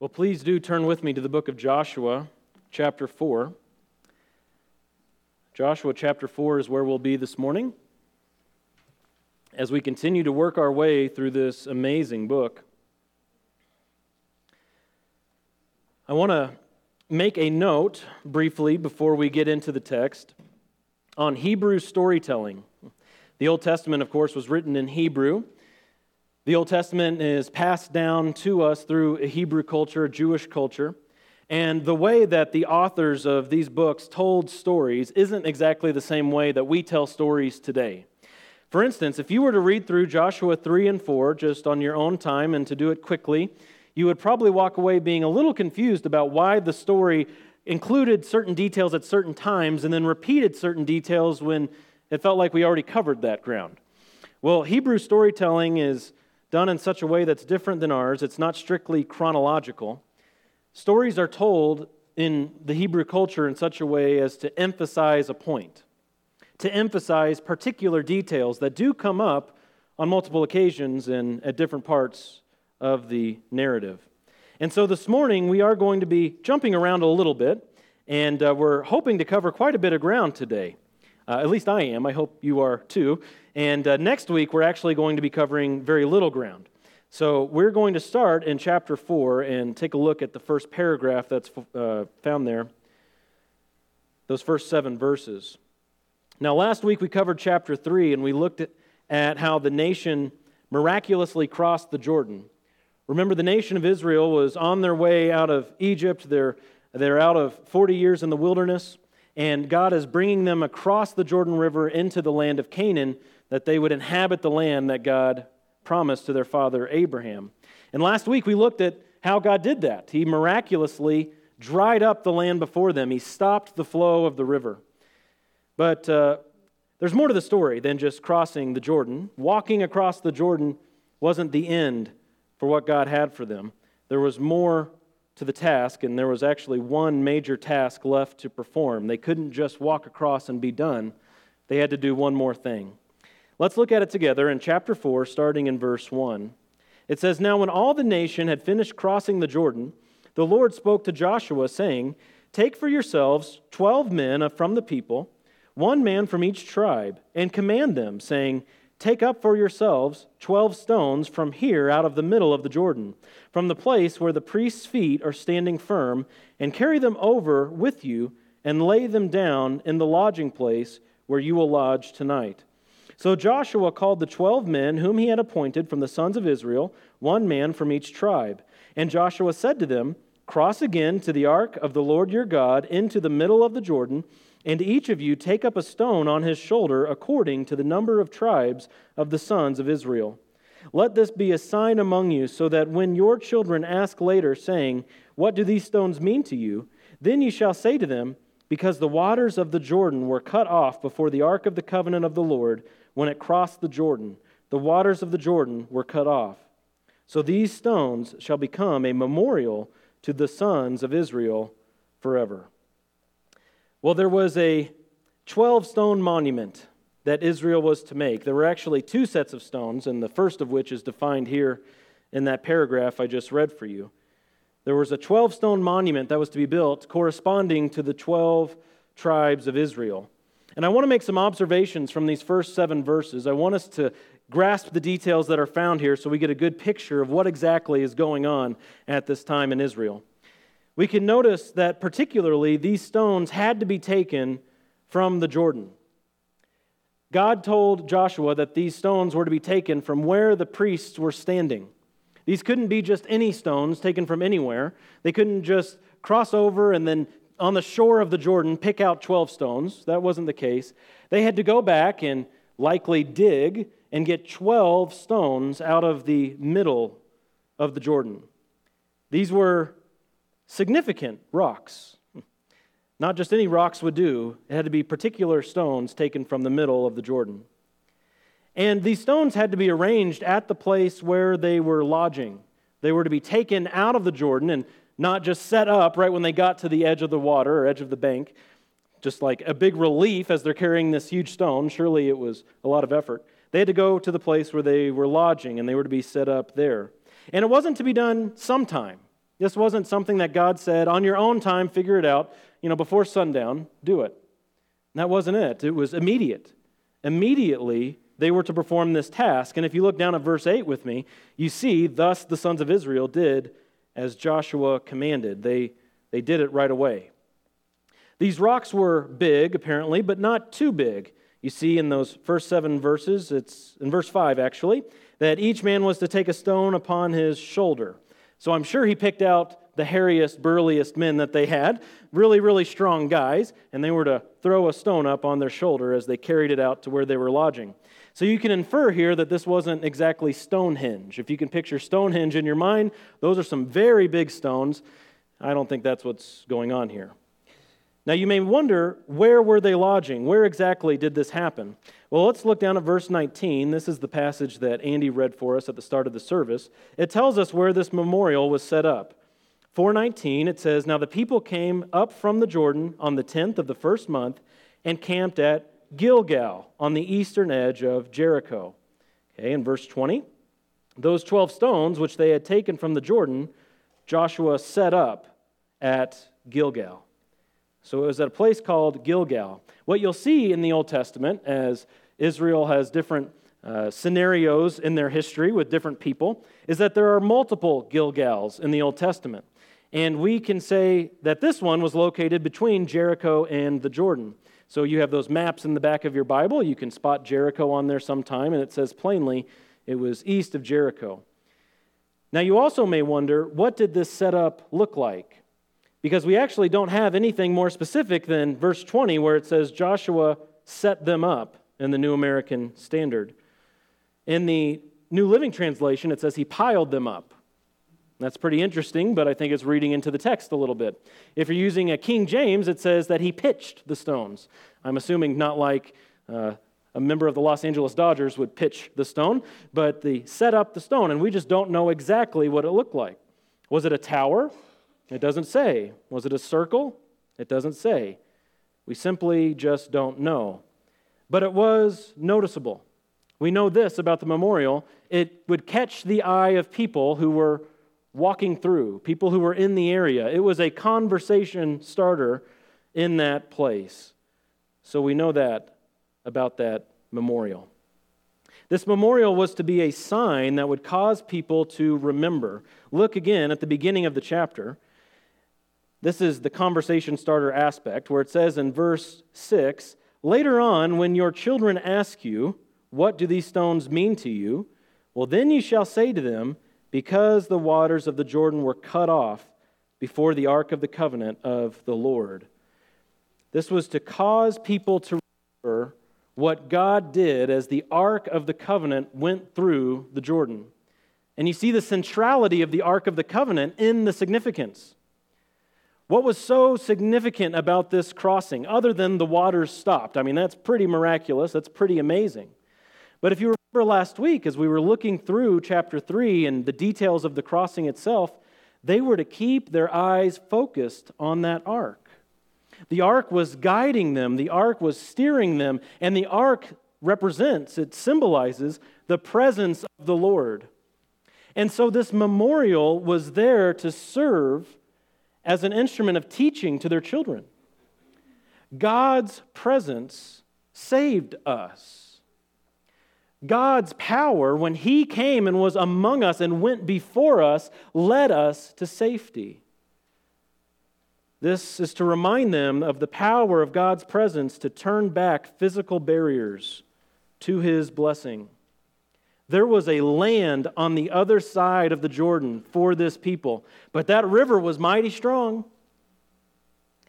Well, please do turn with me to the book of Joshua, chapter 4. Joshua chapter 4 is where we'll be this morning as we continue to work our way through this amazing book. I want to make a note briefly before we get into the text on Hebrew storytelling. The Old Testament, of course, was written in Hebrew. The Old Testament is passed down to us through Hebrew culture, Jewish culture. And the way that the authors of these books told stories isn't exactly the same way that we tell stories today. For instance, if you were to read through Joshua 3 and 4 just on your own time and to do it quickly, you would probably walk away being a little confused about why the story included certain details at certain times and then repeated certain details when it felt like we already covered that ground. Well, Hebrew storytelling is done in such a way that's different than ours. It's not strictly chronological. Stories are told in the Hebrew culture in such a way as to emphasize a point, to emphasize particular details that do come up on multiple occasions and at different parts of the narrative. And so this morning we are going to be jumping around a little bit, and uh, we're hoping to cover quite a bit of ground today. Uh, at least I am. I hope you are too. And uh, next week, we're actually going to be covering very little ground. So we're going to start in chapter 4 and take a look at the first paragraph that's uh, found there, those first seven verses. Now, last week we covered chapter 3 and we looked at, at how the nation miraculously crossed the Jordan. Remember, the nation of Israel was on their way out of Egypt. They're, they're out of 40 years in the wilderness, and God is bringing them across the Jordan River into the land of Canaan that they would inhabit the land that God promised to their father Abraham. And last week we looked at how God did that. He miraculously dried up the land before them, He stopped the flow of the river. But uh, there's more to the story than just crossing the Jordan. Walking across the Jordan wasn't the end for what God had for them, there was more to the task, and there was actually one major task left to perform. They couldn't just walk across and be done, they had to do one more thing. Let's look at it together in chapter 4, starting in verse 1. It says, Now when all the nation had finished crossing the Jordan, the Lord spoke to Joshua, saying, Take for yourselves twelve men from the people, one man from each tribe, and command them, saying, Take up for yourselves twelve stones from here out of the middle of the Jordan, from the place where the priest's feet are standing firm, and carry them over with you, and lay them down in the lodging place where you will lodge tonight. So Joshua called the twelve men whom he had appointed from the sons of Israel, one man from each tribe. And Joshua said to them, Cross again to the ark of the Lord your God into the middle of the Jordan, and each of you take up a stone on his shoulder according to the number of tribes of the sons of Israel. Let this be a sign among you, so that when your children ask later, saying, What do these stones mean to you? Then you shall say to them, Because the waters of the Jordan were cut off before the ark of the covenant of the Lord when it crossed the Jordan, the waters of the Jordan were cut off. So these stones shall become a memorial to the sons of Israel forever. Well, there was a 12 stone monument that Israel was to make. There were actually two sets of stones, and the first of which is defined here in that paragraph I just read for you. There was a 12 stone monument that was to be built corresponding to the 12 tribes of Israel. And I want to make some observations from these first seven verses. I want us to grasp the details that are found here so we get a good picture of what exactly is going on at this time in Israel. We can notice that particularly these stones had to be taken from the Jordan. God told Joshua that these stones were to be taken from where the priests were standing. These couldn't be just any stones taken from anywhere. They couldn't just cross over and then on the shore of the Jordan pick out 12 stones. That wasn't the case. They had to go back and likely dig and get 12 stones out of the middle of the Jordan. These were significant rocks. Not just any rocks would do, it had to be particular stones taken from the middle of the Jordan. And these stones had to be arranged at the place where they were lodging. They were to be taken out of the Jordan and not just set up right when they got to the edge of the water or edge of the bank, just like a big relief as they're carrying this huge stone. Surely it was a lot of effort. They had to go to the place where they were lodging and they were to be set up there. And it wasn't to be done sometime. This wasn't something that God said, on your own time, figure it out, you know, before sundown, do it. And that wasn't it. It was immediate. Immediately, they were to perform this task. And if you look down at verse 8 with me, you see, thus the sons of Israel did as Joshua commanded. They, they did it right away. These rocks were big, apparently, but not too big. You see in those first seven verses, it's in verse 5 actually, that each man was to take a stone upon his shoulder. So I'm sure he picked out the hairiest, burliest men that they had, really, really strong guys, and they were to throw a stone up on their shoulder as they carried it out to where they were lodging. So you can infer here that this wasn't exactly Stonehenge. If you can picture Stonehenge in your mind, those are some very big stones. I don't think that's what's going on here. Now you may wonder, where were they lodging? Where exactly did this happen? Well, let's look down at verse 19. This is the passage that Andy read for us at the start of the service. It tells us where this memorial was set up. 419, it says, Now the people came up from the Jordan on the 10th of the first month and camped at Gilgal on the eastern edge of Jericho. Okay, in verse 20, those 12 stones which they had taken from the Jordan, Joshua set up at Gilgal. So it was at a place called Gilgal. What you'll see in the Old Testament, as Israel has different uh, scenarios in their history with different people, is that there are multiple Gilgals in the Old Testament. And we can say that this one was located between Jericho and the Jordan. So you have those maps in the back of your Bible. You can spot Jericho on there sometime, and it says plainly it was east of Jericho. Now, you also may wonder what did this setup look like? Because we actually don't have anything more specific than verse 20, where it says Joshua set them up in the New American Standard. In the New Living Translation, it says he piled them up. That's pretty interesting, but I think it's reading into the text a little bit. If you're using a King James, it says that he pitched the stones. I'm assuming not like uh, a member of the Los Angeles Dodgers would pitch the stone, but the set up the stone, and we just don't know exactly what it looked like. Was it a tower? It doesn't say. Was it a circle? It doesn't say. We simply just don't know. But it was noticeable. We know this about the memorial it would catch the eye of people who were walking through, people who were in the area. It was a conversation starter in that place. So we know that about that memorial. This memorial was to be a sign that would cause people to remember. Look again at the beginning of the chapter. This is the conversation starter aspect, where it says in verse 6 Later on, when your children ask you, What do these stones mean to you? Well, then you shall say to them, because the waters of the Jordan were cut off before the ark of the covenant of the Lord. This was to cause people to remember what God did as the ark of the covenant went through the Jordan. And you see the centrality of the ark of the covenant in the significance. What was so significant about this crossing, other than the waters stopped? I mean, that's pretty miraculous, that's pretty amazing. But if you remember last week, as we were looking through chapter 3 and the details of the crossing itself, they were to keep their eyes focused on that ark. The ark was guiding them, the ark was steering them, and the ark represents, it symbolizes the presence of the Lord. And so this memorial was there to serve as an instrument of teaching to their children. God's presence saved us. God's power, when He came and was among us and went before us, led us to safety. This is to remind them of the power of God's presence to turn back physical barriers to His blessing. There was a land on the other side of the Jordan for this people, but that river was mighty strong.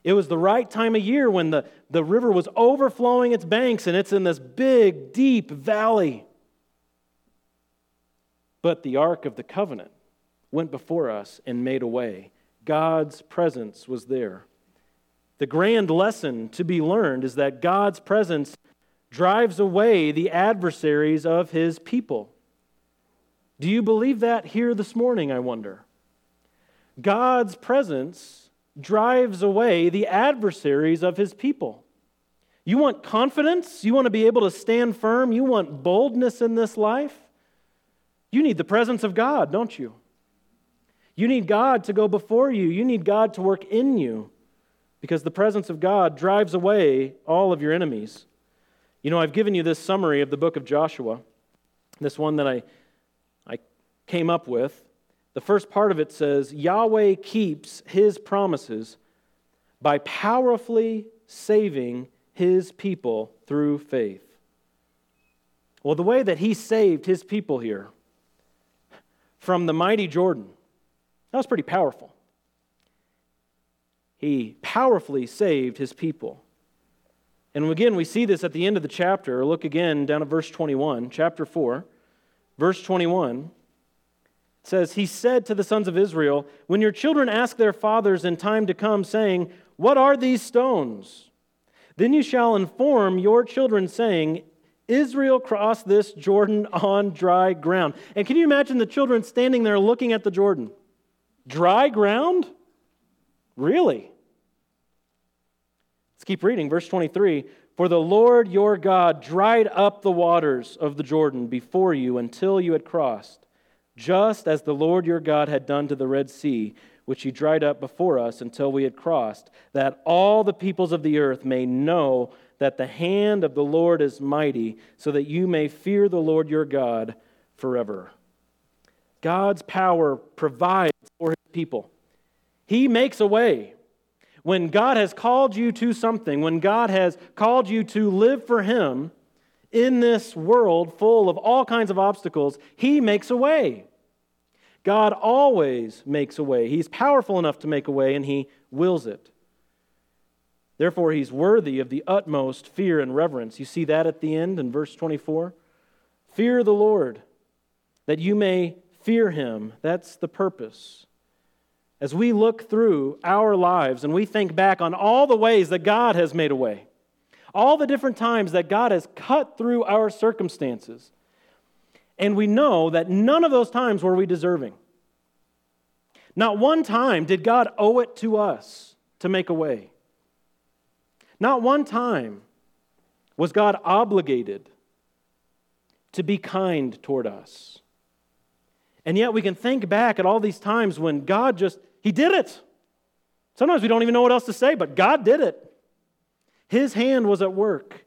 It was the right time of year when the, the river was overflowing its banks and it's in this big, deep valley. But the Ark of the Covenant went before us and made a way. God's presence was there. The grand lesson to be learned is that God's presence drives away the adversaries of his people. Do you believe that here this morning, I wonder? God's presence drives away the adversaries of his people. You want confidence? You want to be able to stand firm? You want boldness in this life? You need the presence of God, don't you? You need God to go before you. You need God to work in you because the presence of God drives away all of your enemies. You know, I've given you this summary of the book of Joshua, this one that I, came up with. The first part of it says Yahweh keeps his promises by powerfully saving his people through faith. Well, the way that he saved his people here from the mighty Jordan, that was pretty powerful. He powerfully saved his people. And again, we see this at the end of the chapter. Look again down at verse 21, chapter 4, verse 21. It says, He said to the sons of Israel, When your children ask their fathers in time to come, saying, What are these stones? Then you shall inform your children, saying, Israel crossed this Jordan on dry ground. And can you imagine the children standing there looking at the Jordan? Dry ground? Really? Let's keep reading. Verse 23 For the Lord your God dried up the waters of the Jordan before you until you had crossed, just as the Lord your God had done to the Red Sea, which he dried up before us until we had crossed, that all the peoples of the earth may know that the hand of the Lord is mighty, so that you may fear the Lord your God forever. God's power provides for his people. He makes a way. When God has called you to something, when God has called you to live for him in this world full of all kinds of obstacles, he makes a way. God always makes a way. He's powerful enough to make a way, and he wills it. Therefore, he's worthy of the utmost fear and reverence. You see that at the end in verse 24? Fear the Lord, that you may fear him. That's the purpose. As we look through our lives and we think back on all the ways that God has made a way, all the different times that God has cut through our circumstances, and we know that none of those times were we deserving. Not one time did God owe it to us to make a way. Not one time was God obligated to be kind toward us. And yet we can think back at all these times when God just, He did it. Sometimes we don't even know what else to say, but God did it. His hand was at work.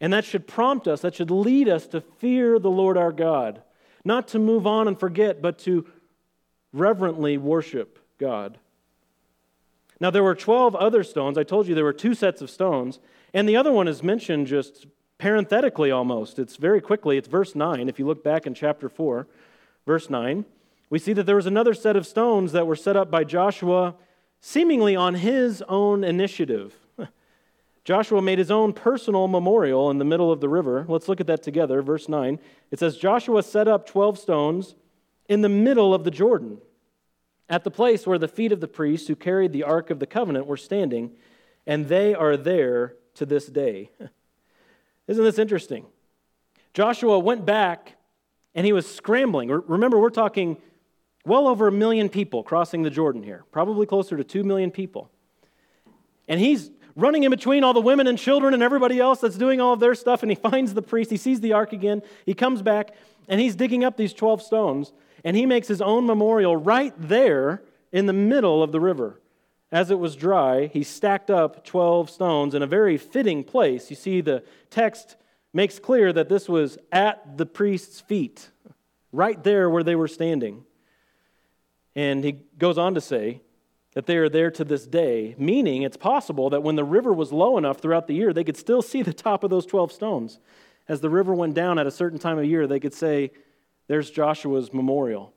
And that should prompt us, that should lead us to fear the Lord our God. Not to move on and forget, but to reverently worship God. Now, there were 12 other stones. I told you there were two sets of stones. And the other one is mentioned just parenthetically almost. It's very quickly, it's verse 9. If you look back in chapter 4, verse 9, we see that there was another set of stones that were set up by Joshua seemingly on his own initiative. Joshua made his own personal memorial in the middle of the river. Let's look at that together. Verse 9. It says, Joshua set up 12 stones in the middle of the Jordan at the place where the feet of the priests who carried the Ark of the Covenant were standing, and they are there to this day. Isn't this interesting? Joshua went back and he was scrambling. Remember, we're talking well over a million people crossing the Jordan here, probably closer to two million people. And he's running in between all the women and children and everybody else that's doing all of their stuff, and he finds the priest. He sees the ark again. He comes back, and he's digging up these 12 stones and he makes his own memorial right there in the middle of the river. As it was dry, he stacked up 12 stones in a very fitting place. You see, the text makes clear that this was at the priest's feet, right there where they were standing. And he goes on to say that they are there to this day, meaning it's possible that when the river was low enough throughout the year, they could still see the top of those 12 stones. As the river went down at a certain time of year, they could say, there's Joshua's memorial.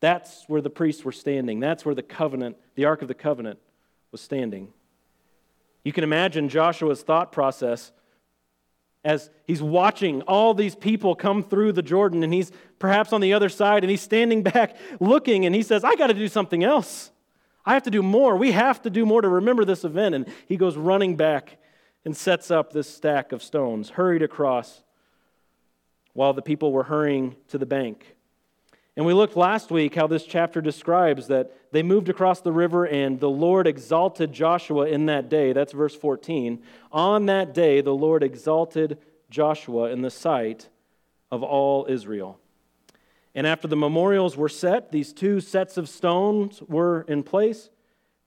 That's where the priests were standing. That's where the covenant, the Ark of the Covenant, was standing. You can imagine Joshua's thought process as he's watching all these people come through the Jordan and he's perhaps on the other side and he's standing back looking and he says, I got to do something else. I have to do more. We have to do more to remember this event. And he goes running back and sets up this stack of stones, hurried across while the people were hurrying to the bank. And we looked last week how this chapter describes that they moved across the river and the Lord exalted Joshua in that day. That's verse 14. On that day, the Lord exalted Joshua in the sight of all Israel. And after the memorials were set, these two sets of stones were in place.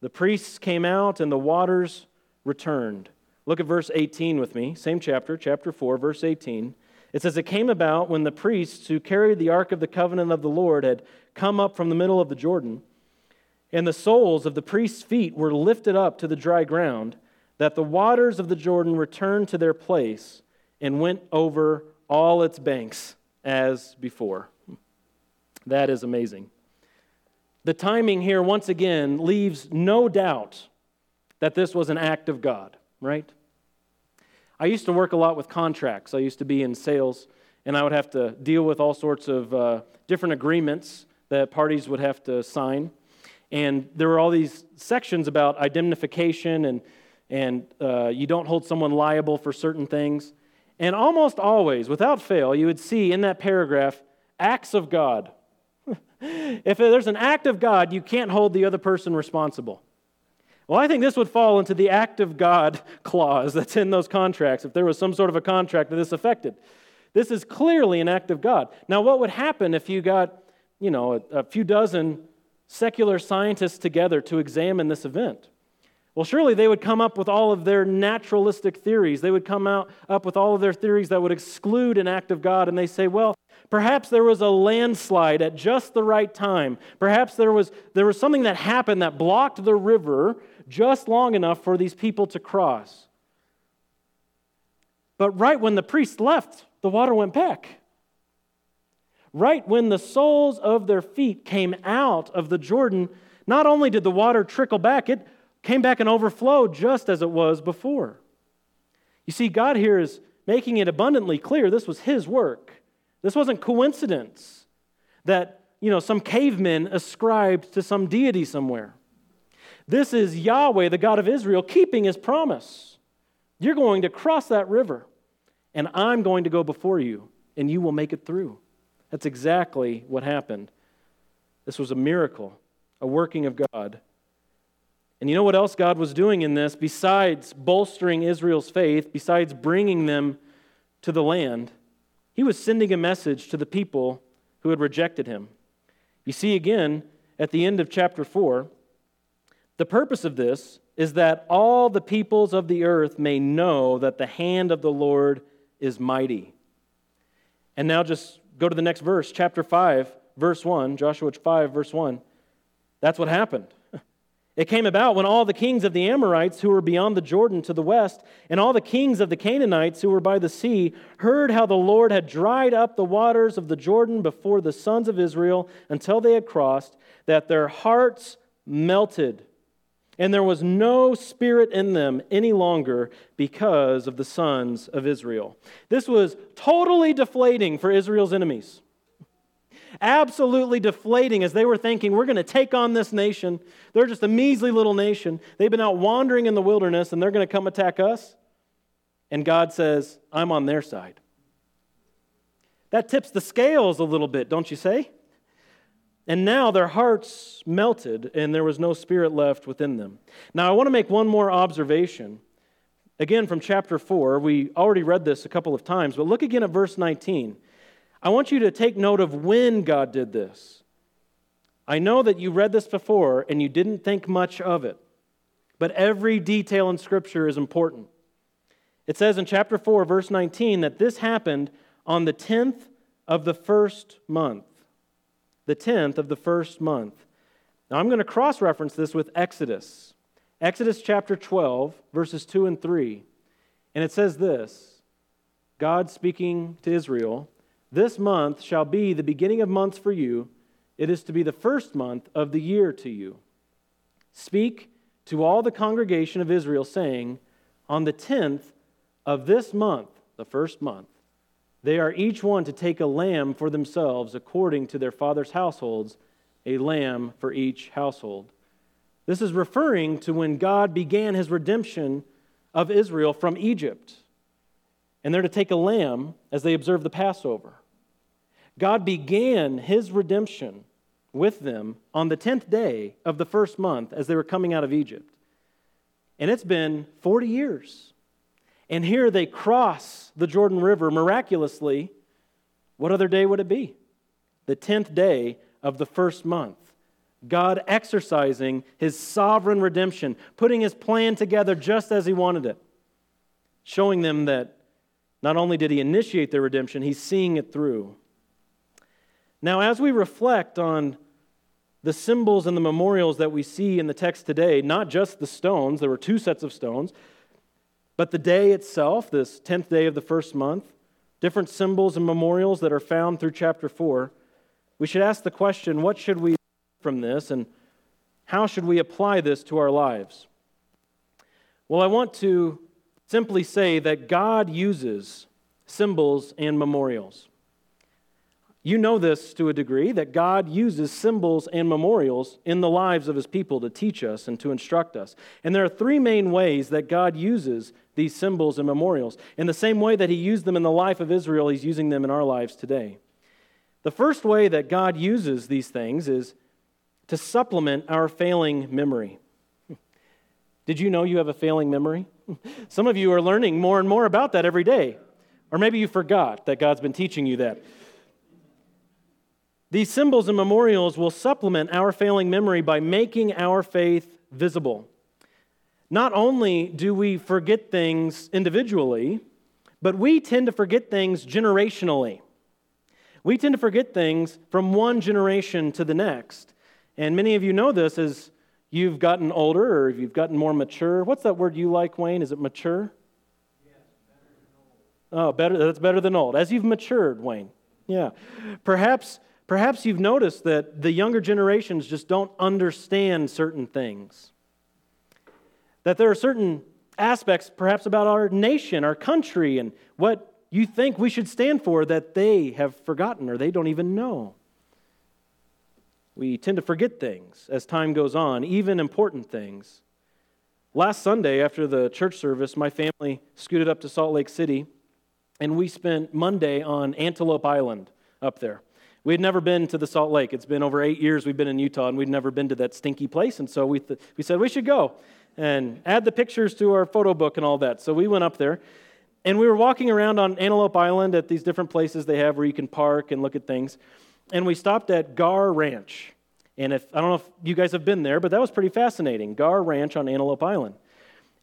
The priests came out and the waters returned. Look at verse 18 with me, same chapter, chapter 4, verse 18. It says, It came about when the priests who carried the ark of the covenant of the Lord had come up from the middle of the Jordan, and the soles of the priests' feet were lifted up to the dry ground, that the waters of the Jordan returned to their place and went over all its banks as before. That is amazing. The timing here, once again, leaves no doubt that this was an act of God, right? I used to work a lot with contracts. I used to be in sales, and I would have to deal with all sorts of uh, different agreements that parties would have to sign. And there were all these sections about indemnification and, and uh, you don't hold someone liable for certain things. And almost always, without fail, you would see in that paragraph acts of God. If there's an act of God, you can't hold the other person responsible. Well, I think this would fall into the act of God clause that's in those contracts if there was some sort of a contract that this affected. This is clearly an act of God. Now, what would happen if you got, you know, a, a few dozen secular scientists together to examine this event? Well, surely they would come up with all of their naturalistic theories. They would come out up with all of their theories that would exclude an act of God, and they say, well, perhaps there was a landslide at just the right time. Perhaps there was, there was something that happened that blocked the river just long enough for these people to cross. But right when the priest left, the water went back. Right when the soles of their feet came out of the Jordan, not only did the water trickle back, it came back and overflowed just as it was before. You see, God here is making it abundantly clear this was His work. This wasn't coincidence that, you know, some cavemen ascribed to some deity somewhere. This is Yahweh, the God of Israel, keeping His promise. You're going to cross that river, and I'm going to go before you, and you will make it through. That's exactly what happened. This was a miracle, a working of God. And you know what else God was doing in this besides bolstering Israel's faith, besides bringing them to the land? He was sending a message to the people who had rejected him. You see, again, at the end of chapter 4, the purpose of this is that all the peoples of the earth may know that the hand of the Lord is mighty. And now just go to the next verse, chapter 5, verse 1, Joshua 5, verse 1. That's what happened. It came about when all the kings of the Amorites who were beyond the Jordan to the west, and all the kings of the Canaanites who were by the sea, heard how the Lord had dried up the waters of the Jordan before the sons of Israel until they had crossed, that their hearts melted, and there was no spirit in them any longer because of the sons of Israel. This was totally deflating for Israel's enemies absolutely deflating as they were thinking, we're going to take on this nation. They're just a measly little nation. They've been out wandering in the wilderness and they're going to come attack us. And God says, I'm on their side. That tips the scales a little bit, don't you say? And now their hearts melted and there was no spirit left within them. Now, I want to make one more observation. Again, from chapter 4, we already read this a couple of times, but look again at verse 19. I want you to take note of when God did this. I know that you read this before and you didn't think much of it, but every detail in Scripture is important. It says in chapter 4, verse 19, that this happened on the 10th of the first month. The 10th of the first month. Now I'm going to cross reference this with Exodus. Exodus chapter 12, verses 2 and 3. And it says this God speaking to Israel this month shall be the beginning of months for you. It is to be the first month of the year to you. Speak to all the congregation of Israel, saying, On the tenth of this month, the first month, they are each one to take a lamb for themselves according to their father's households, a lamb for each household. This is referring to when God began his redemption of Israel from Egypt. And they're to take a lamb as they observe the Passover. God began his redemption with them on the 10th day of the first month as they were coming out of Egypt. And it's been 40 years. And here they cross the Jordan River miraculously. What other day would it be? the 10th day of the first month. God exercising his sovereign redemption, putting his plan together just as he wanted it, showing them that not only did he initiate their redemption, he's seeing it through. Now, as we reflect on the symbols and the memorials that we see in the text today, not just the stones, there were two sets of stones, but the day itself, this 10th day of the first month, different symbols and memorials that are found through chapter 4, we should ask the question what should we learn from this and how should we apply this to our lives? Well, I want to simply say that God uses symbols and memorials. You know this to a degree that God uses symbols and memorials in the lives of his people to teach us and to instruct us. And there are three main ways that God uses these symbols and memorials. In the same way that he used them in the life of Israel, he's using them in our lives today. The first way that God uses these things is to supplement our failing memory. Did you know you have a failing memory? Some of you are learning more and more about that every day. Or maybe you forgot that God's been teaching you that. These symbols and memorials will supplement our failing memory by making our faith visible. Not only do we forget things individually, but we tend to forget things generationally. We tend to forget things from one generation to the next. And many of you know this as you've gotten older or if you've gotten more mature. What's that word you like, Wayne? Is it mature? Yes, better oh, better, that's better than old. As you've matured, Wayne. Yeah. Perhaps Perhaps you've noticed that the younger generations just don't understand certain things. That there are certain aspects, perhaps about our nation, our country, and what you think we should stand for that they have forgotten or they don't even know. We tend to forget things as time goes on, even important things. Last Sunday, after the church service, my family scooted up to Salt Lake City, and we spent Monday on Antelope Island up there. We had never been to the Salt Lake. It's been over eight years we've been in Utah, and we'd never been to that stinky place. And so we, th- we said we should go and add the pictures to our photo book and all that. So we went up there, and we were walking around on Antelope Island at these different places they have where you can park and look at things. And we stopped at Garr Ranch. And if I don't know if you guys have been there, but that was pretty fascinating. Garr Ranch on Antelope Island.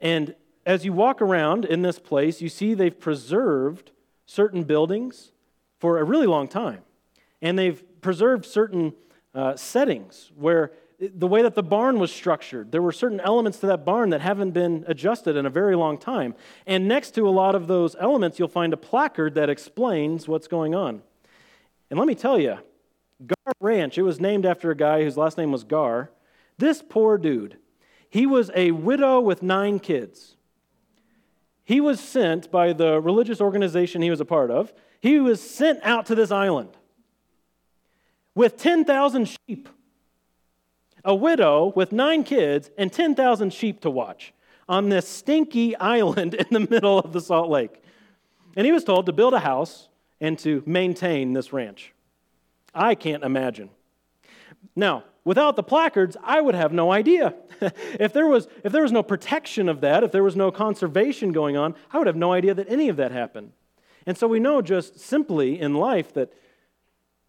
And as you walk around in this place, you see they've preserved certain buildings for a really long time. And they've preserved certain uh, settings where the way that the barn was structured, there were certain elements to that barn that haven't been adjusted in a very long time. And next to a lot of those elements, you'll find a placard that explains what's going on. And let me tell you, Garr Ranch, it was named after a guy whose last name was Garr. This poor dude, he was a widow with nine kids. He was sent by the religious organization he was a part of, he was sent out to this island with 10,000 sheep. A widow with nine kids and 10,000 sheep to watch on this stinky island in the middle of the Salt Lake. And he was told to build a house and to maintain this ranch. I can't imagine. Now, without the placards, I would have no idea. if, there was, if there was no protection of that, if there was no conservation going on, I would have no idea that any of that happened. And so we know just simply in life that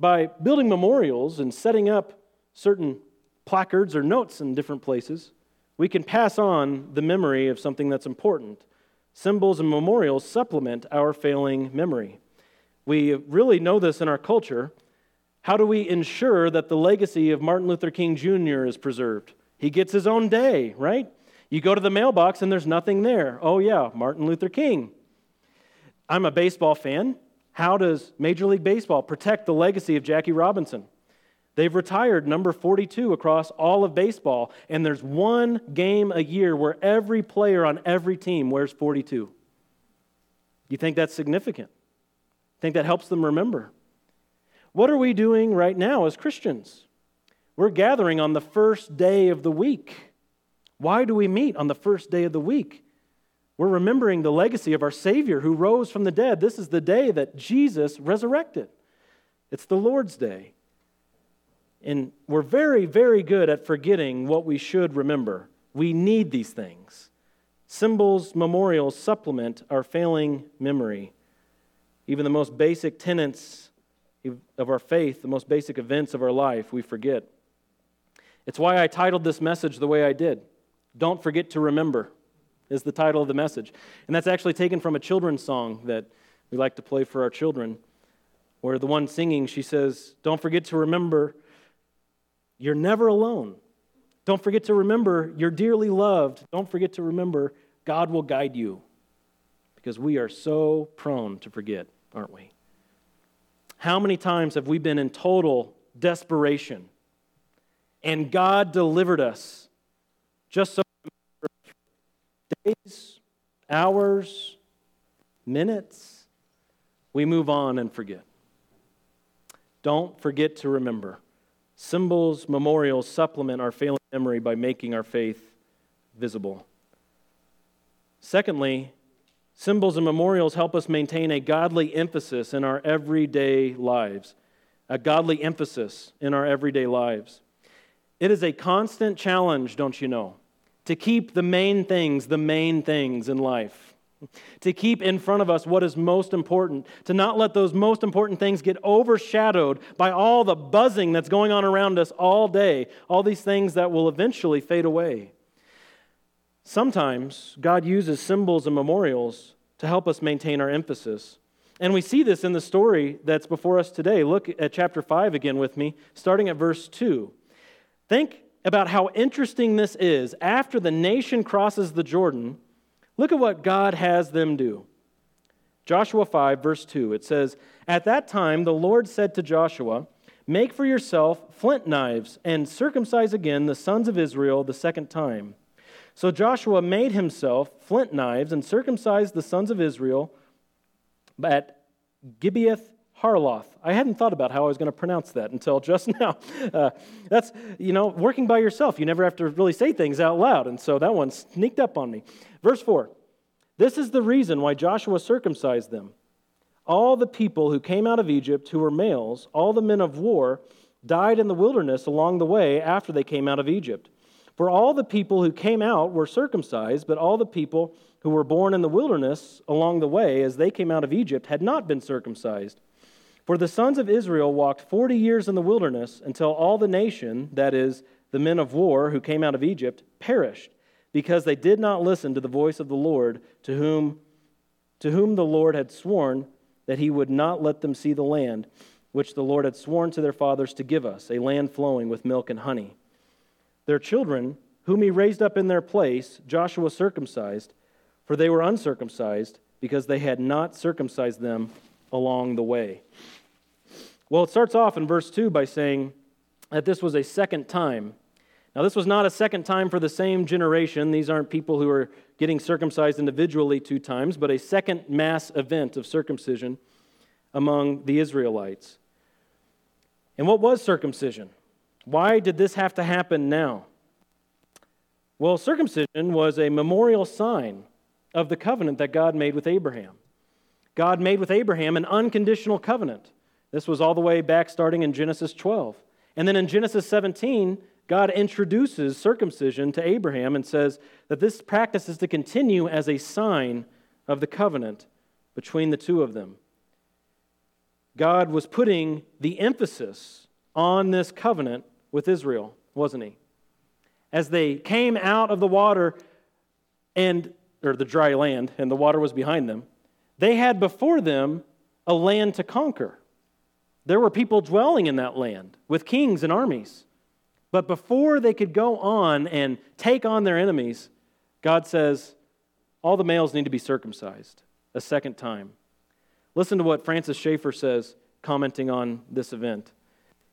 by building memorials and setting up certain placards or notes in different places, we can pass on the memory of something that's important. Symbols and memorials supplement our failing memory. We really know this in our culture. How do we ensure that the legacy of Martin Luther King Jr. is preserved? He gets his own day, right? You go to the mailbox and there's nothing there. Oh, yeah, Martin Luther King. I'm a baseball fan. How does Major League Baseball protect the legacy of Jackie Robinson? They've retired number 42 across all of baseball, and there's one game a year where every player on every team wears 42. You think that's significant? Think that helps them remember? What are we doing right now as Christians? We're gathering on the first day of the week. Why do we meet on the first day of the week? We're remembering the legacy of our Savior who rose from the dead. This is the day that Jesus resurrected. It's the Lord's Day. And we're very, very good at forgetting what we should remember. We need these things. Symbols, memorials supplement our failing memory. Even the most basic tenets of our faith, the most basic events of our life, we forget. It's why I titled this message the way I did. Don't forget to remember is the title of the message. And that's actually taken from a children's song that we like to play for our children, where the one singing, she says, Don't forget to remember you're never alone. Don't forget to remember you're dearly loved. Don't forget to remember God will guide you. Because we are so prone to forget, aren't we? How many times have we been in total desperation and God delivered us just so days, hours, minutes, we move on and forget. Don't forget to remember. Symbols, memorials supplement our failing memory by making our faith visible. Secondly, symbols and memorials help us maintain a godly emphasis in our everyday lives. A godly emphasis in our everyday lives. It is a constant challenge, don't you know, to keep the main things the main things in life. To keep in front of us what is most important, to not let those most important things get overshadowed by all the buzzing that's going on around us all day, all these things that will eventually fade away. Sometimes God uses symbols and memorials to help us maintain our emphasis. And we see this in the story that's before us today. Look at chapter 5 again with me, starting at verse 2. Think about how interesting this is. After the nation crosses the Jordan, look at what God has them do. Joshua 5, verse 2, it says, At that time the Lord said to Joshua, Make for yourself flint knives and circumcise again the sons of Israel the second time. So Joshua made himself flint knives and circumcised the sons of Israel at Gibeath Harloth. I hadn't thought about how I was going to pronounce that until just now. Uh, that's, you know, working by yourself. You never have to really say things out loud. And so that one sneaked up on me. Verse 4 This is the reason why Joshua circumcised them. All the people who came out of Egypt who were males, all the men of war, died in the wilderness along the way after they came out of Egypt. For all the people who came out were circumcised, but all the people who were born in the wilderness along the way as they came out of Egypt had not been circumcised. For the sons of Israel walked 40 years in the wilderness until all the nation, that is, the men of war who came out of Egypt, perished, because they did not listen to the voice of the Lord, to whom, to whom the Lord had sworn that he would not let them see the land, which the Lord had sworn to their fathers to give us, a land flowing with milk and honey. Their children, whom he raised up in their place, Joshua circumcised, for they were uncircumcised, because they had not circumcised them along the way. Well, it starts off in verse 2 by saying that this was a second time. Now, this was not a second time for the same generation. These aren't people who are getting circumcised individually two times, but a second mass event of circumcision among the Israelites. And what was circumcision? Why did this have to happen now? Well, circumcision was a memorial sign of the covenant that God made with Abraham. God made with Abraham an unconditional covenant. This was all the way back starting in Genesis 12. And then in Genesis 17, God introduces circumcision to Abraham and says that this practice is to continue as a sign of the covenant between the two of them. God was putting the emphasis on this covenant with Israel, wasn't he? As they came out of the water and or the dry land and the water was behind them, they had before them a land to conquer. There were people dwelling in that land with kings and armies. But before they could go on and take on their enemies, God says, all the males need to be circumcised a second time. Listen to what Francis Schaeffer says, commenting on this event.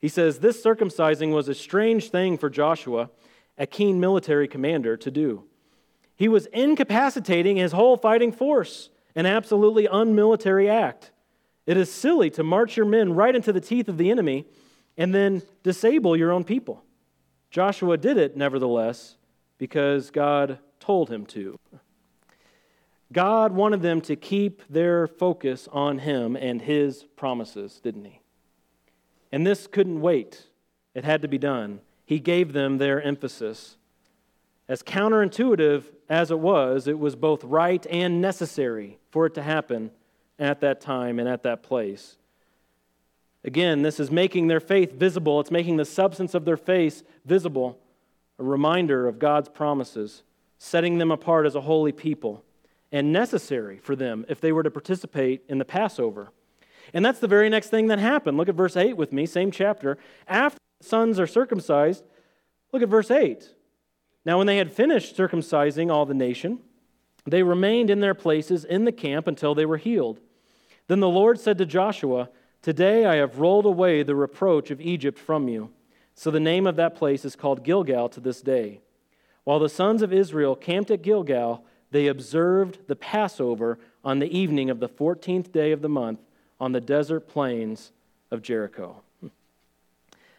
He says, This circumcising was a strange thing for Joshua, a keen military commander, to do. He was incapacitating his whole fighting force an absolutely unmilitary act. It is silly to march your men right into the teeth of the enemy and then disable your own people. Joshua did it, nevertheless, because God told him to. God wanted them to keep their focus on Him and His promises, didn't He? And this couldn't wait, it had to be done. He gave them their emphasis. As counterintuitive as it was, it was both right and necessary for it to happen at that time and at that place. Again, this is making their faith visible. It's making the substance of their faith visible, a reminder of God's promises, setting them apart as a holy people, and necessary for them if they were to participate in the Passover. And that's the very next thing that happened. Look at verse 8 with me, same chapter. After the sons are circumcised, look at verse 8. Now, when they had finished circumcising all the nation, they remained in their places in the camp until they were healed. Then the Lord said to Joshua, Today I have rolled away the reproach of Egypt from you. So the name of that place is called Gilgal to this day. While the sons of Israel camped at Gilgal, they observed the Passover on the evening of the 14th day of the month on the desert plains of Jericho.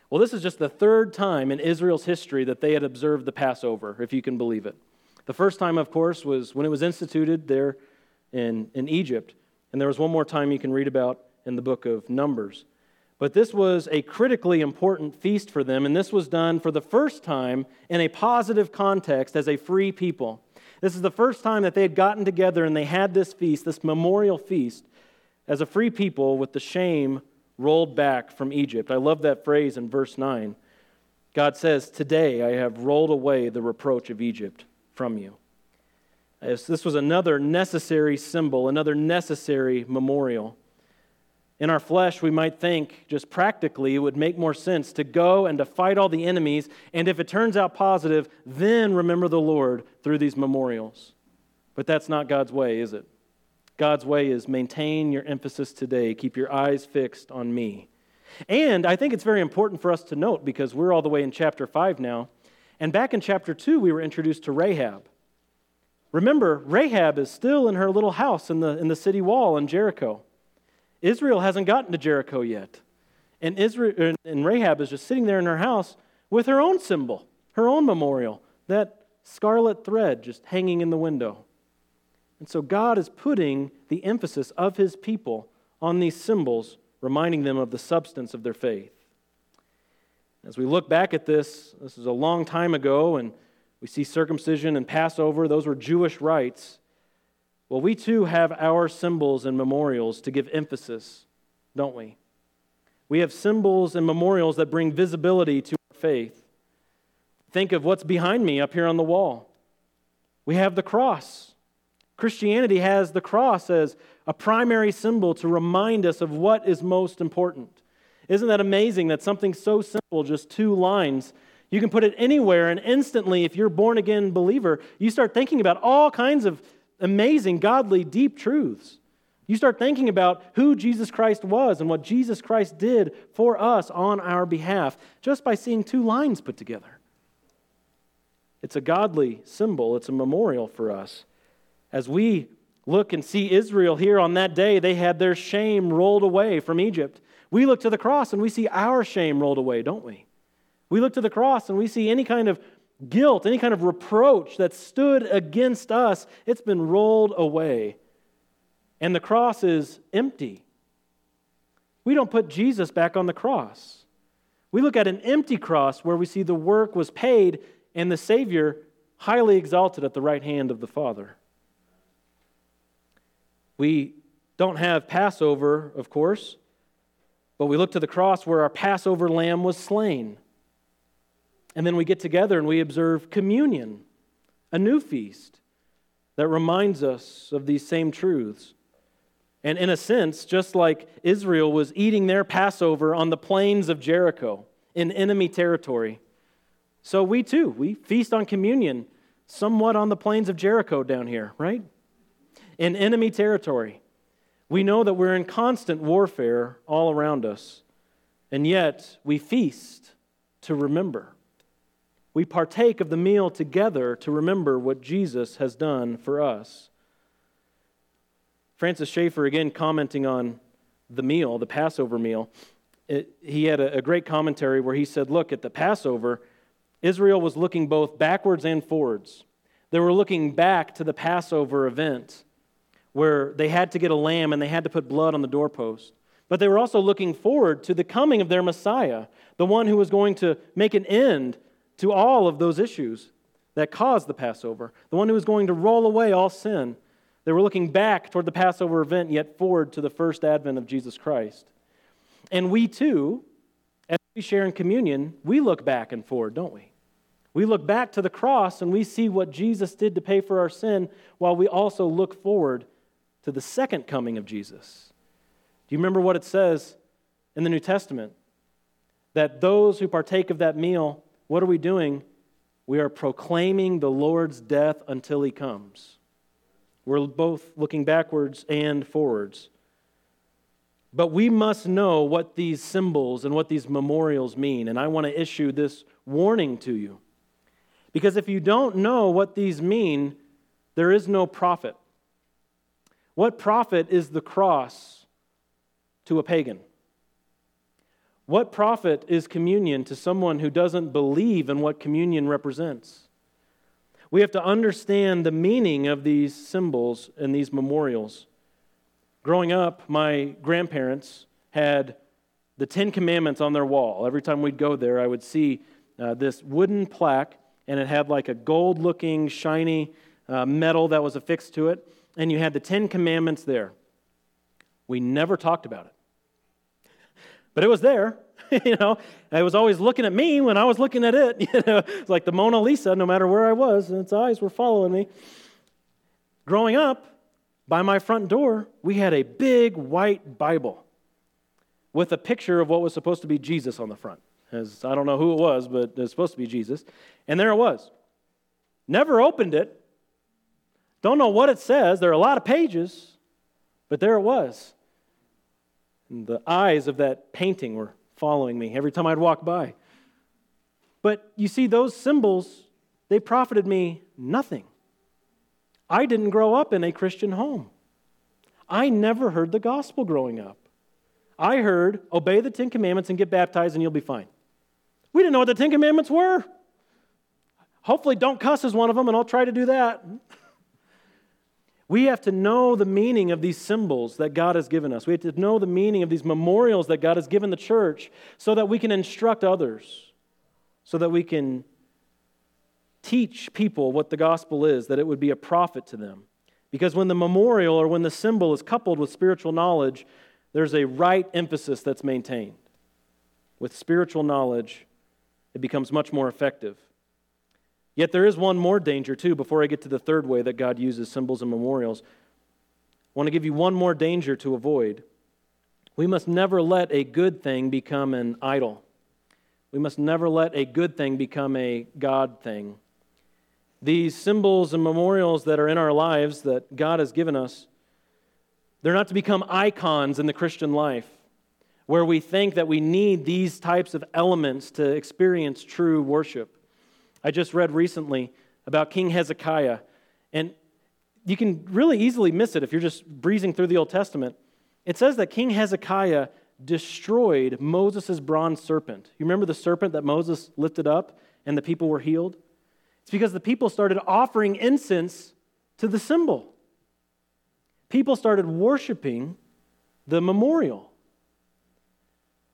Well, this is just the third time in Israel's history that they had observed the Passover, if you can believe it. The first time, of course, was when it was instituted there in, in Egypt. And there was one more time you can read about in the book of Numbers. But this was a critically important feast for them, and this was done for the first time in a positive context as a free people. This is the first time that they had gotten together and they had this feast, this memorial feast, as a free people with the shame rolled back from Egypt. I love that phrase in verse 9. God says, Today I have rolled away the reproach of Egypt from you. This was another necessary symbol, another necessary memorial. In our flesh, we might think, just practically, it would make more sense to go and to fight all the enemies, and if it turns out positive, then remember the Lord through these memorials. But that's not God's way, is it? God's way is maintain your emphasis today, keep your eyes fixed on me. And I think it's very important for us to note because we're all the way in chapter 5 now. And back in chapter 2, we were introduced to Rahab. Remember, Rahab is still in her little house in the, in the city wall in Jericho. Israel hasn't gotten to Jericho yet. And, Israel, and Rahab is just sitting there in her house with her own symbol, her own memorial, that scarlet thread just hanging in the window. And so God is putting the emphasis of his people on these symbols, reminding them of the substance of their faith. As we look back at this, this is a long time ago, and we see circumcision and Passover, those were Jewish rites. Well, we too have our symbols and memorials to give emphasis, don't we? We have symbols and memorials that bring visibility to our faith. Think of what's behind me up here on the wall. We have the cross. Christianity has the cross as a primary symbol to remind us of what is most important. Isn't that amazing that something so simple, just two lines, you can put it anywhere, and instantly, if you're born again believer, you start thinking about all kinds of amazing, godly, deep truths. You start thinking about who Jesus Christ was and what Jesus Christ did for us on our behalf just by seeing two lines put together. It's a godly symbol, it's a memorial for us. As we look and see Israel here on that day, they had their shame rolled away from Egypt. We look to the cross and we see our shame rolled away, don't we? We look to the cross and we see any kind of guilt, any kind of reproach that stood against us, it's been rolled away. And the cross is empty. We don't put Jesus back on the cross. We look at an empty cross where we see the work was paid and the Savior highly exalted at the right hand of the Father. We don't have Passover, of course, but we look to the cross where our Passover lamb was slain. And then we get together and we observe communion, a new feast that reminds us of these same truths. And in a sense, just like Israel was eating their Passover on the plains of Jericho in enemy territory, so we too, we feast on communion somewhat on the plains of Jericho down here, right? In enemy territory. We know that we're in constant warfare all around us, and yet we feast to remember. We partake of the meal together to remember what Jesus has done for us. Francis Schaeffer, again commenting on the meal, the Passover meal, it, he had a, a great commentary where he said, Look, at the Passover, Israel was looking both backwards and forwards. They were looking back to the Passover event where they had to get a lamb and they had to put blood on the doorpost. But they were also looking forward to the coming of their Messiah, the one who was going to make an end to all of those issues that caused the Passover, the one who was going to roll away all sin. They were looking back toward the Passover event, yet forward to the first advent of Jesus Christ. And we too, as we share in communion, we look back and forward, don't we? We look back to the cross and we see what Jesus did to pay for our sin while we also look forward to the second coming of Jesus. Do you remember what it says in the New Testament? That those who partake of that meal, what are we doing? We are proclaiming the Lord's death until he comes. We're both looking backwards and forwards. But we must know what these symbols and what these memorials mean. And I want to issue this warning to you. Because if you don't know what these mean, there is no profit. What profit is the cross to a pagan? What profit is communion to someone who doesn't believe in what communion represents? We have to understand the meaning of these symbols and these memorials. Growing up, my grandparents had the Ten Commandments on their wall. Every time we'd go there, I would see uh, this wooden plaque, and it had like a gold looking, shiny uh, metal that was affixed to it, and you had the Ten Commandments there. We never talked about it. But it was there, you know. It was always looking at me when I was looking at it. You know, it's like the Mona Lisa, no matter where I was, its eyes were following me. Growing up, by my front door, we had a big white Bible with a picture of what was supposed to be Jesus on the front. As I don't know who it was, but it was supposed to be Jesus. And there it was. Never opened it. Don't know what it says. There are a lot of pages, but there it was. And the eyes of that painting were following me every time I'd walk by. But you see, those symbols, they profited me nothing. I didn't grow up in a Christian home. I never heard the gospel growing up. I heard, obey the Ten Commandments and get baptized and you'll be fine. We didn't know what the Ten Commandments were. Hopefully, don't cuss is one of them, and I'll try to do that. We have to know the meaning of these symbols that God has given us. We have to know the meaning of these memorials that God has given the church so that we can instruct others, so that we can teach people what the gospel is, that it would be a profit to them. Because when the memorial or when the symbol is coupled with spiritual knowledge, there's a right emphasis that's maintained. With spiritual knowledge, it becomes much more effective. Yet there is one more danger, too, before I get to the third way that God uses symbols and memorials. I want to give you one more danger to avoid. We must never let a good thing become an idol. We must never let a good thing become a God thing. These symbols and memorials that are in our lives that God has given us, they're not to become icons in the Christian life where we think that we need these types of elements to experience true worship. I just read recently about King Hezekiah, and you can really easily miss it if you're just breezing through the Old Testament. It says that King Hezekiah destroyed Moses' bronze serpent. You remember the serpent that Moses lifted up and the people were healed? It's because the people started offering incense to the symbol. People started worshiping the memorial.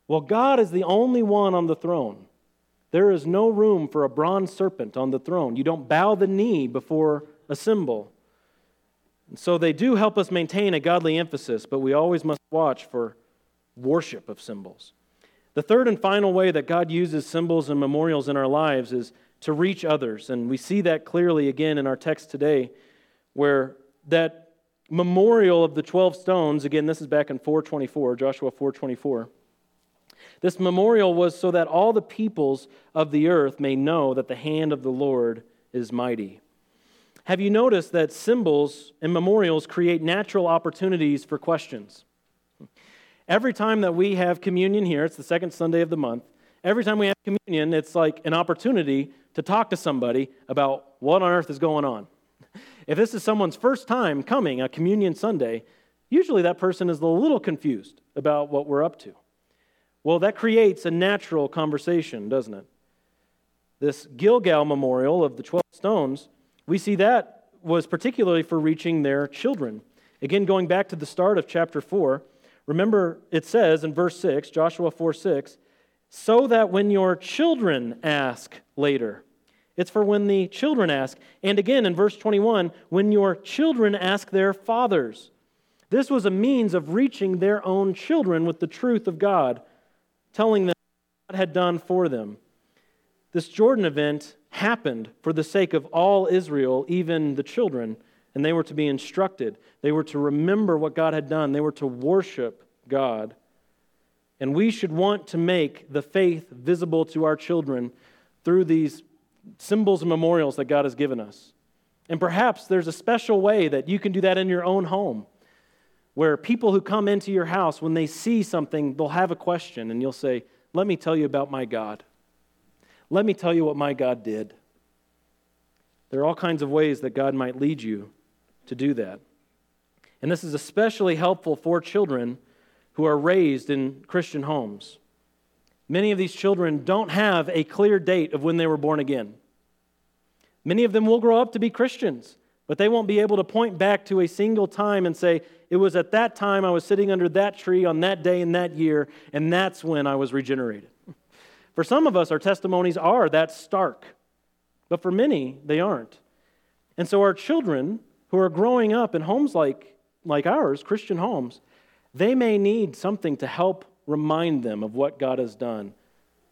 Well, God is the only one on the throne. There is no room for a bronze serpent on the throne. You don't bow the knee before a symbol. And so they do help us maintain a godly emphasis, but we always must watch for worship of symbols. The third and final way that God uses symbols and memorials in our lives is to reach others. And we see that clearly again in our text today, where that memorial of the 12 stones, again, this is back in 424, Joshua 424. This memorial was so that all the peoples of the earth may know that the hand of the Lord is mighty. Have you noticed that symbols and memorials create natural opportunities for questions? Every time that we have communion here, it's the second Sunday of the month, every time we have communion, it's like an opportunity to talk to somebody about what on earth is going on. If this is someone's first time coming, a communion Sunday, usually that person is a little confused about what we're up to. Well, that creates a natural conversation, doesn't it? This Gilgal memorial of the 12 stones, we see that was particularly for reaching their children. Again, going back to the start of chapter 4, remember it says in verse 6, Joshua 4 6, so that when your children ask later, it's for when the children ask. And again in verse 21, when your children ask their fathers. This was a means of reaching their own children with the truth of God, telling them what God had done for them. This Jordan event happened for the sake of all Israel, even the children, and they were to be instructed. They were to remember what God had done, they were to worship God. And we should want to make the faith visible to our children through these symbols and memorials that God has given us. And perhaps there's a special way that you can do that in your own home, where people who come into your house, when they see something, they'll have a question, and you'll say, Let me tell you about my God. Let me tell you what my God did. There are all kinds of ways that God might lead you to do that. And this is especially helpful for children who are raised in Christian homes. Many of these children don't have a clear date of when they were born again. Many of them will grow up to be Christians, but they won't be able to point back to a single time and say, It was at that time I was sitting under that tree on that day in that year, and that's when I was regenerated. For some of us, our testimonies are that stark, but for many, they aren't. And so, our children who are growing up in homes like, like ours, Christian homes, they may need something to help remind them of what God has done,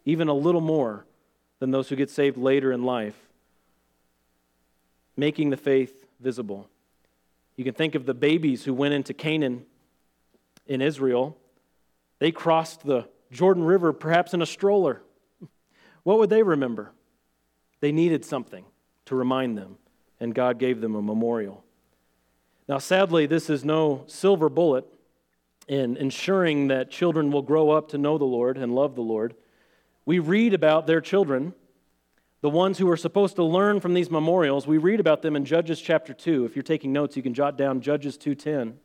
even a little more than those who get saved later in life, making the faith visible. You can think of the babies who went into Canaan in Israel. They crossed the Jordan River perhaps in a stroller. What would they remember? They needed something to remind them, and God gave them a memorial. Now, sadly, this is no silver bullet in ensuring that children will grow up to know the Lord and love the Lord. We read about their children, the ones who are supposed to learn from these memorials. We read about them in Judges chapter 2. If you're taking notes, you can jot down Judges 2:10.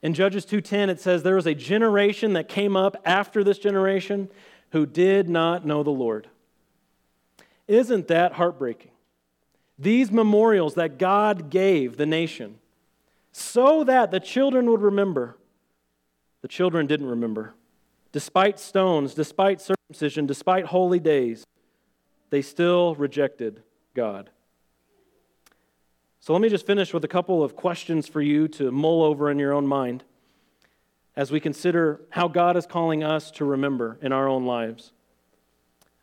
In Judges 2:10 it says there was a generation that came up after this generation who did not know the Lord. Isn't that heartbreaking? These memorials that God gave the nation so that the children would remember, the children didn't remember. Despite stones, despite circumcision, despite holy days, they still rejected God. So let me just finish with a couple of questions for you to mull over in your own mind as we consider how God is calling us to remember in our own lives.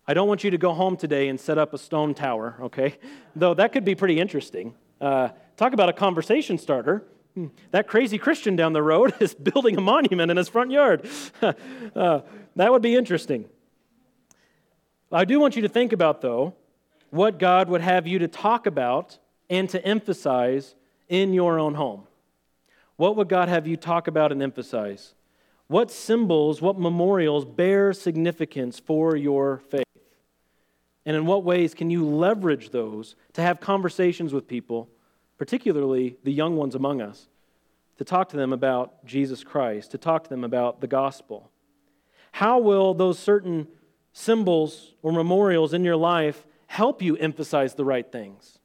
I don't want you to go home today and set up a stone tower, okay? Though that could be pretty interesting. Uh, talk about a conversation starter. Hmm. That crazy Christian down the road is building a monument in his front yard. uh, that would be interesting. I do want you to think about, though, what God would have you to talk about and to emphasize in your own home. What would God have you talk about and emphasize? What symbols, what memorials bear significance for your faith? And in what ways can you leverage those to have conversations with people, particularly the young ones among us, to talk to them about Jesus Christ, to talk to them about the gospel? How will those certain symbols or memorials in your life help you emphasize the right things?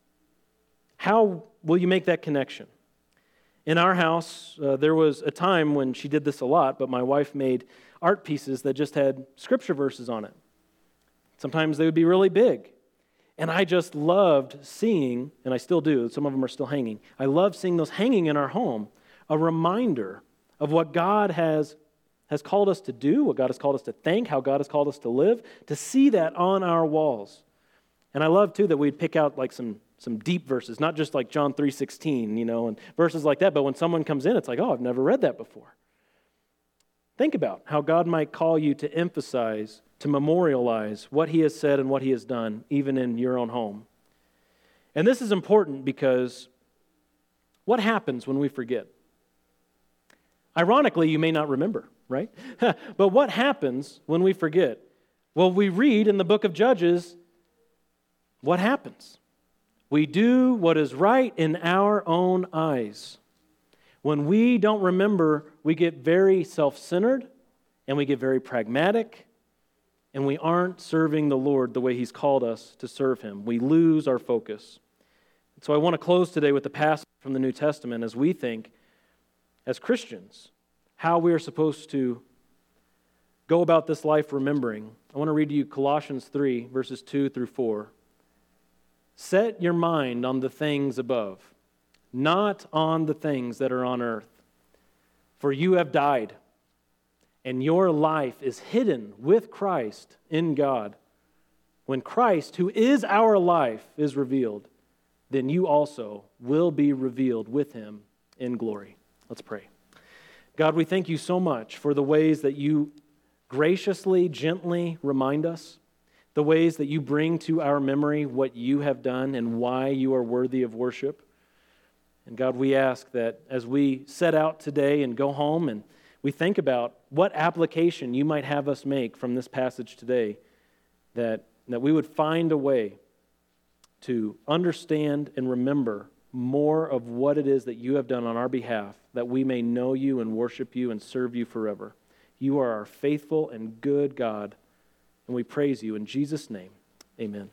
How will you make that connection? In our house, uh, there was a time when she did this a lot, but my wife made art pieces that just had scripture verses on it. Sometimes they would be really big. And I just loved seeing, and I still do, some of them are still hanging. I love seeing those hanging in our home, a reminder of what God has, has called us to do, what God has called us to think, how God has called us to live, to see that on our walls. And I love too that we'd pick out like some some deep verses, not just like John 3:16, you know, and verses like that, but when someone comes in, it's like, "Oh, I've never read that before." Think about how God might call you to emphasize, to memorialize what he has said and what he has done even in your own home. And this is important because what happens when we forget? Ironically, you may not remember, right? but what happens when we forget? Well, we read in the book of Judges what happens. We do what is right in our own eyes. When we don't remember, we get very self centered and we get very pragmatic and we aren't serving the Lord the way He's called us to serve Him. We lose our focus. So I want to close today with the passage from the New Testament as we think, as Christians, how we are supposed to go about this life remembering. I want to read to you Colossians 3, verses 2 through 4. Set your mind on the things above, not on the things that are on earth. For you have died, and your life is hidden with Christ in God. When Christ, who is our life, is revealed, then you also will be revealed with him in glory. Let's pray. God, we thank you so much for the ways that you graciously, gently remind us, the ways that you bring to our memory what you have done and why you are worthy of worship. And God, we ask that as we set out today and go home and we think about what application you might have us make from this passage today, that, that we would find a way to understand and remember more of what it is that you have done on our behalf, that we may know you and worship you and serve you forever. You are our faithful and good God, and we praise you in Jesus' name. Amen.